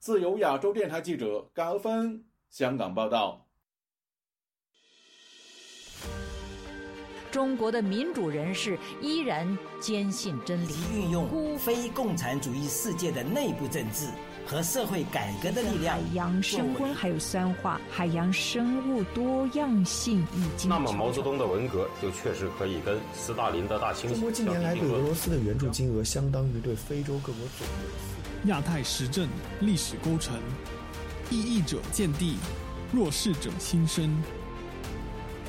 自由亚洲电台记者高芬香港报道。中国的民主人士依然坚信真理，运用非共产主义世界的内部政治。和社会改革的力量，海洋升温还有酸化，海洋生物多样性已经。那么毛泽东的文革就确实可以跟斯大林的大清洗。中国近年来对俄罗斯的援助金额相当于对非洲各国总和。亚太时政历史构成，异议者见地，弱势者心声。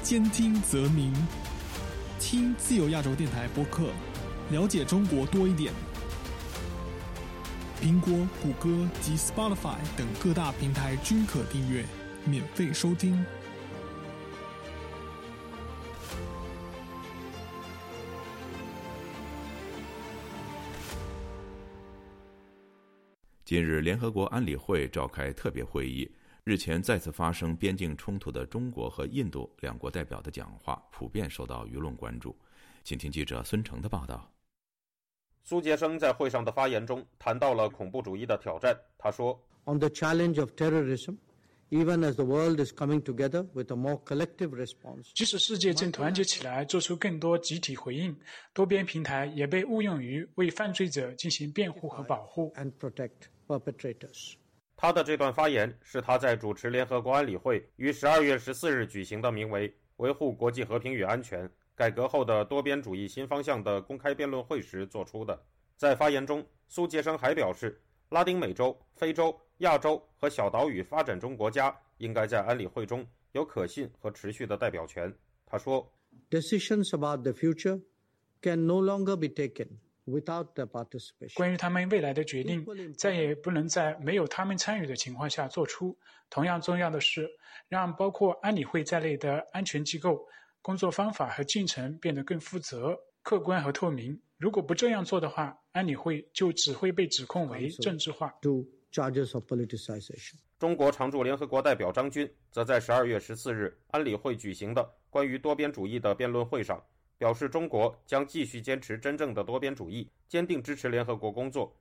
兼听则明，听自由亚洲电台播客，了解中国多一點。苹果、谷歌及 Spotify 等各大平台均可订阅，免费收听。近日，联合国安理会召开特别会议，日前再次发生边境冲突的中国和印度两国代表的讲话，普遍受到舆论关注。请听记者孙成的报道。蘇傑生在会上的发言中谈到了恐怖主义的挑战。他说：“On the challenge of terrorism, even as the world is coming together with a more collective response，即使世界正团结起来，做出更多集体回应，多边平台也被误用于为犯罪者进行辩护和保护。” And protect perpetrators。他的这段发言是他在主持联合国安理会于十二月十四日举行的名为“维护国际和平与安全”。改革后的多边主义新方向的公开辩论会时作出的。在发言中，苏杰生还表示，拉丁美洲、非洲、亚洲和小岛屿发展中国家应该在安理会中有可信和持续的代表权。他说：“Decisions about the future can no longer be taken without the participation。”关于他们未来的决定，再也不能在没有他们参与的情况下做出。同样重要的是，让包括安理会在内的安全机构工作方法和进程变得更负责、客观和透明。如果不这样做的话，安理会就只会被指控为政治化。中国常驻联合国代表张军则在十二月十四日安理会举行的关于多边主义的辩论会上表示，中国将继续坚持真正的多边主义，坚定支持联合国工作。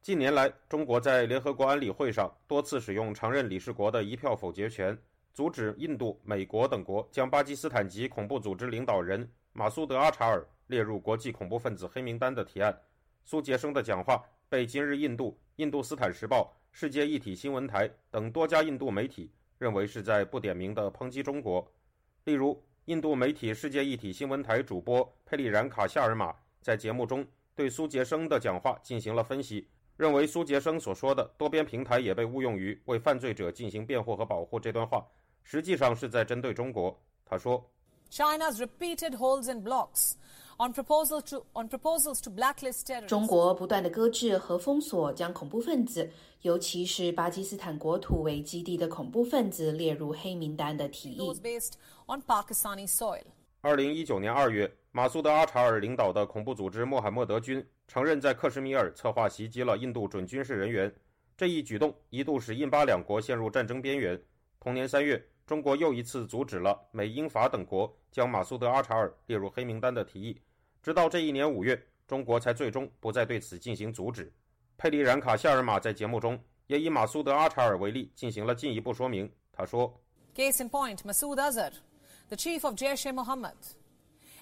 近年来，中国在联合国安理会上多次使用常任理事国的一票否决权，阻止印度、美国等国将巴基斯坦籍恐怖组织领导人马苏德·阿查尔列入国际恐怖分子黑名单的提案。苏杰生的讲话被《今日印度》、《印度斯坦时报》、世界一体新闻台等多家印度媒体认为是在不点名的抨击中国。例如，印度媒体世界一体新闻台主播佩利然卡夏尔马在节目中对苏杰生的讲话进行了分析，认为苏杰生所说的“多边平台也被误用于为犯罪者进行辩护和保护”这段话，实际上是在针对中国。他说：“China's repeated holds and blocks。” on proposal to on proposals to blacklist terrorists。中国不断的搁置和封锁，将恐怖分子，尤其是巴基斯坦国土为基地的恐怖分子列入黑名单的提议。二零一九年二月，马苏德·阿查尔领导的恐怖组织穆罕默德军承认在克什米尔策划袭击了印度准军事人员，这一举动一度使印巴两国陷入战争边缘。同年三月，中国又一次阻止了美、英、法等国将马苏德·阿查尔列入黑名单的提议。直到这一年五月，中国才最终不再对此进行阻止。佩利然卡夏尔马在节目中也以马苏德·阿查尔为例进行了进一步说明。他说：“Case in point, Masood Azhar, the chief of Jaish-e-Mohammed.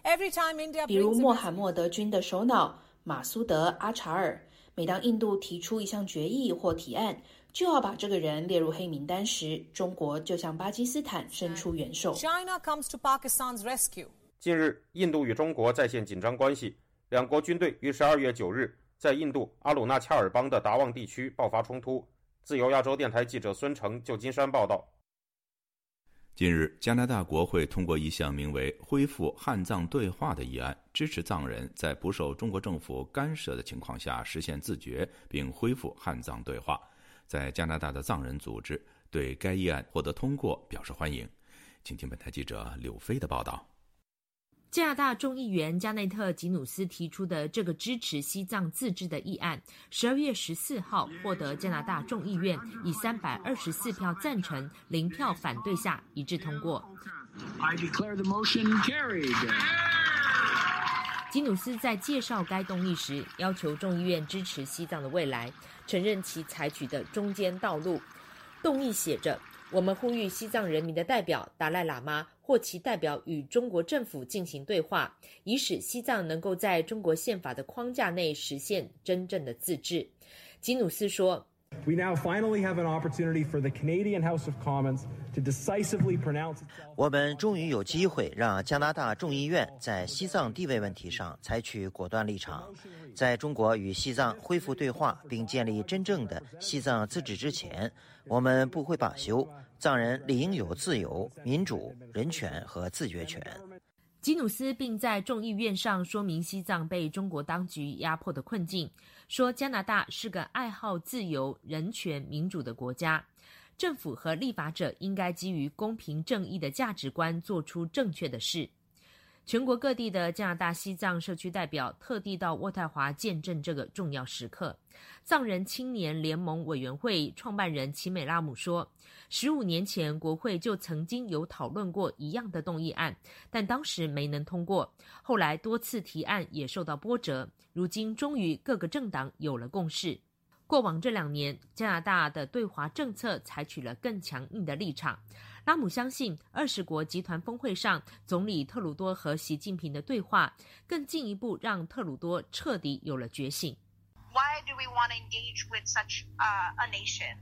Every time India 比如穆罕默德军的首脑马苏德·阿查尔，每当印度提出一项决议或提案，就要把这个人列入黑名单时，中国就向巴基斯坦伸出援手。China comes to Pakistan's rescue.” 近日，印度与中国再现紧张关系，两国军队于十二月九日在印度阿鲁纳恰尔邦的达旺地区爆发冲突。自由亚洲电台记者孙成，旧金山报道。近日，加拿大国会通过一项名为“恢复汉藏对话”的议案，支持藏人在不受中国政府干涉的情况下实现自觉，并恢复汉藏对话。在加拿大的藏人组织对该议案获得通过表示欢迎。请听本台记者柳飞的报道。加拿大众议员加内特·吉努斯提出的这个支持西藏自治的议案，十二月十四号获得加拿大众议院以三百二十四票赞成、零票反对下一致通过。吉努斯在介绍该动议时，要求众议院支持西藏的未来，承认其采取的中间道路。动议写着。我们呼吁西藏人民的代表达赖喇嘛或其代表与中国政府进行对话，以使西藏能够在中国宪法的框架内实现真正的自治。吉努斯说：“We now finally have an opportunity for the Canadian House of Commons to decisively pronounce.” 我们终于有机会让加拿大众议院在西藏地位问题上采取果断立场。在中国与西藏恢复对话并建立真正的西藏自治之前。我们不会罢休，藏人理应有自由、民主、人权和自决权。吉努斯并在众议院上说明西藏被中国当局压迫的困境，说加拿大是个爱好自由、人权、民主的国家，政府和立法者应该基于公平正义的价值观做出正确的事。全国各地的加拿大西藏社区代表特地到渥太华见证这个重要时刻。藏人青年联盟委员会创办人齐美拉姆说：“十五年前，国会就曾经有讨论过一样的动议案，但当时没能通过。后来多次提案也受到波折，如今终于各个政党有了共识。过往这两年，加拿大的对华政策采取了更强硬的立场。”拉姆相信，二十国集团峰会上，总理特鲁多和习近平的对话，更进一步让特鲁多彻底有了觉醒。Why do we want to engage with such a nation?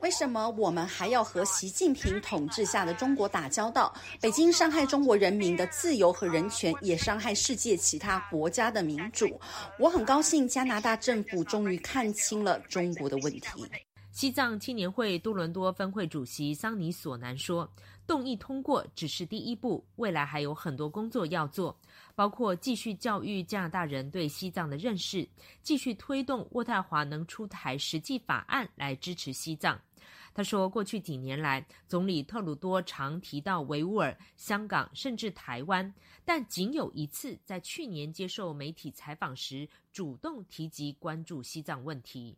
为什么我们还要和习近平统治下的中国打交道？北京伤害中国人民的自由和人权，也伤害世界其他国家的民主。我很高兴加拿大政府终于看清了中国的问题。西藏青年会多伦多分会主席桑尼索南说：“动议通过只是第一步，未来还有很多工作要做，包括继续教育加拿大人对西藏的认识，继续推动渥太华能出台实际法案来支持西藏。”他说：“过去几年来，总理特鲁多常提到维吾尔、香港，甚至台湾，但仅有一次在去年接受媒体采访时，主动提及关注西藏问题。”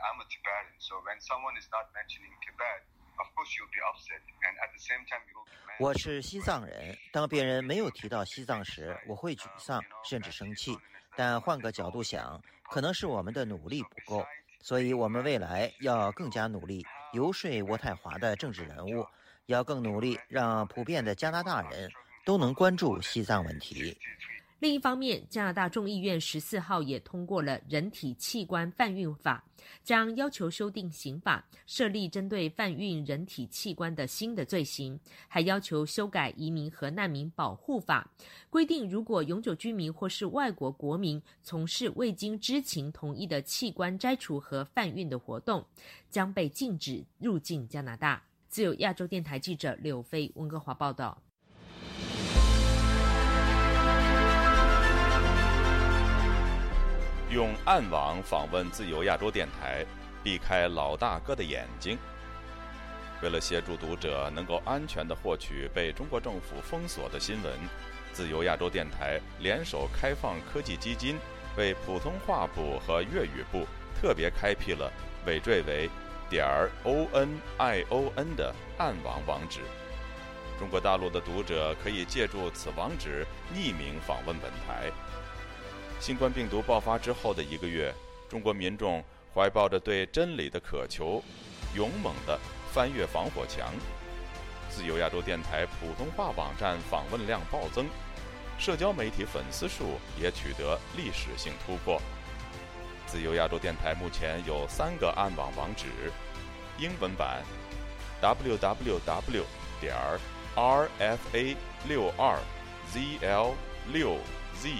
I'm a Tibetan, so when someone is not mentioning Tibet, of course you'll be upset, and at the same time you will be. 我是西藏人，当别人没有提到西藏时，我会沮丧甚至生气。但换个角度想，可能是我们的努力不够，所以我们未来要更加努力游说渥太华的政治人物，要更努力让普遍的加拿大人都能关注西藏问题。另一方面，加拿大众议院十四号也通过了《人体器官贩运法》，将要求修订刑法，设立针对贩运人体器官的新的罪行，还要求修改移民和难民保护法，规定如果永久居民或是外国国民从事未经知情同意的器官摘除和贩运的活动，将被禁止入境加拿大。自由亚洲电台记者柳飞温哥华报道。用暗网访问自由亚洲电台，避开老大哥的眼睛。为了协助读者能够安全地获取被中国政府封锁的新闻，自由亚洲电台联手开放科技基金，为普通话部和粤语部特别开辟了尾缀为点儿 o n i o n 的暗网网址。中国大陆的读者可以借助此网址匿名访问本台。新冠病毒爆发之后的一个月，中国民众怀抱着对真理的渴求，勇猛地翻越防火墙。自由亚洲电台普通话网站访问量暴增，社交媒体粉丝数也取得历史性突破。自由亚洲电台目前有三个暗网网址：英文版 www 点 rfa 六二 zl 六 z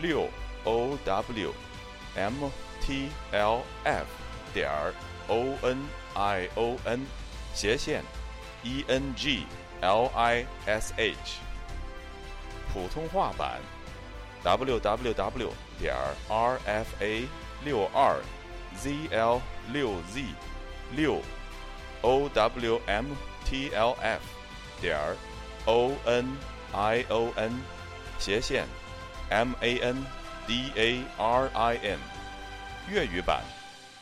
六 o w m t l f 点 o n i o n 斜线 e n g l i s h 普通话版 w w w 点 r f a 六二 z l 六 z 六 o w m t l f 点 o n i o n 斜线 M A N D A R I N，粤语版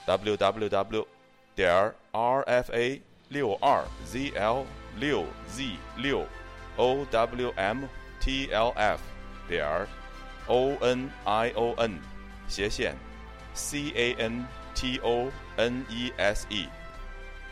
，W W W 点 R F A 六二 Z L 六 Z 六 O W M T L F 点 O N I O N 斜线 C A N T O N E S E。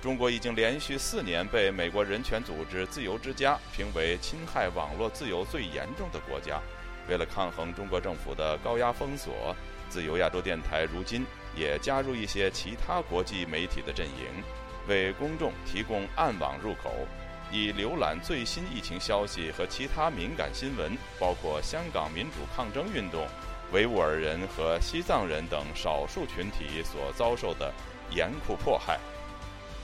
中国已经连续四年被美国人权组织自由之家评为侵害网络自由最严重的国家。为了抗衡中国政府的高压封锁，自由亚洲电台如今也加入一些其他国际媒体的阵营，为公众提供暗网入口，以浏览最新疫情消息和其他敏感新闻，包括香港民主抗争运动、维吾尔人和西藏人等少数群体所遭受的严酷迫害。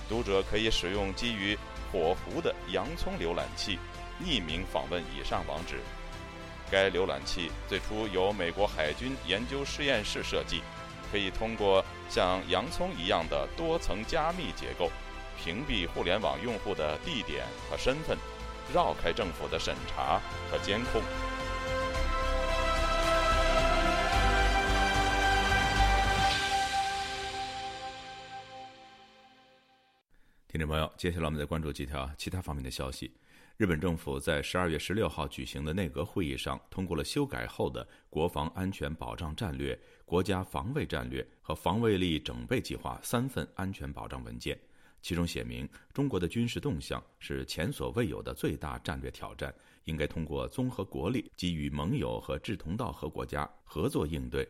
读者可以使用基于火狐的洋葱浏览器，匿名访问以上网址。该浏览器最初由美国海军研究实验室设计，可以通过像洋葱一样的多层加密结构，屏蔽互联网用户的地点和身份，绕开政府的审查和监控。听众朋友，接下来我们再关注几条其他方面的消息。日本政府在十二月十六号举行的内阁会议上通过了修改后的国防安全保障战略、国家防卫战略和防卫力整备计划三份安全保障文件。其中写明，中国的军事动向是前所未有的最大战略挑战，应该通过综合国力，给予盟友和志同道合国家合作应对。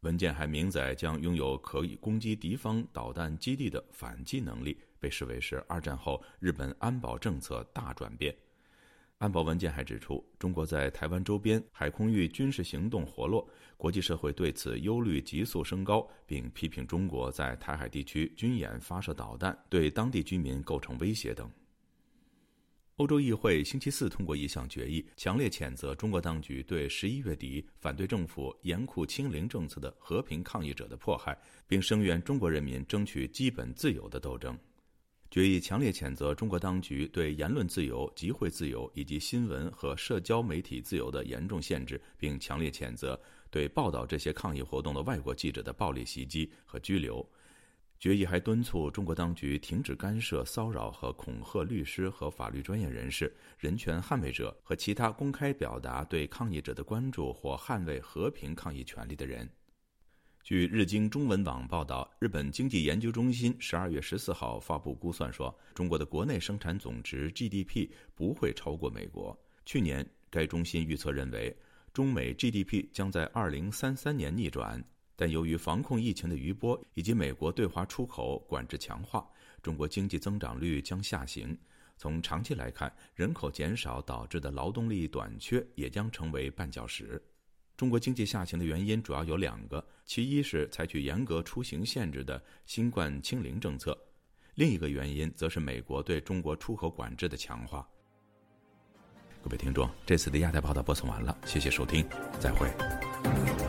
文件还明载将拥有可以攻击敌方导弹基地的反击能力，被视为是二战后日本安保政策大转变。安保文件还指出，中国在台湾周边海空域军事行动活络，国际社会对此忧虑急速升高，并批评中国在台海地区军演发射导弹，对当地居民构成威胁等。欧洲议会星期四通过一项决议，强烈谴责中国当局对十一月底反对政府严酷清零政策的和平抗议者的迫害，并声援中国人民争取基本自由的斗争。决议强烈谴责中国当局对言论自由、集会自由以及新闻和社交媒体自由的严重限制，并强烈谴责对报道这些抗议活动的外国记者的暴力袭击和拘留。决议还敦促中国当局停止干涉、骚扰和恐吓律师和法律专业人士、人权捍卫者和其他公开表达对抗议者的关注或捍卫和平抗议权利的人。据日经中文网报道，日本经济研究中心十二月十四号发布估算说，中国的国内生产总值 GDP 不会超过美国。去年，该中心预测认为，中美 GDP 将在二零三三年逆转。但由于防控疫情的余波以及美国对华出口管制强化，中国经济增长率将下行。从长期来看，人口减少导致的劳动力短缺也将成为绊脚石。中国经济下行的原因主要有两个，其一是采取严格出行限制的新冠清零政策，另一个原因则是美国对中国出口管制的强化。各位听众，这次的亚太报道播送完了，谢谢收听，再会。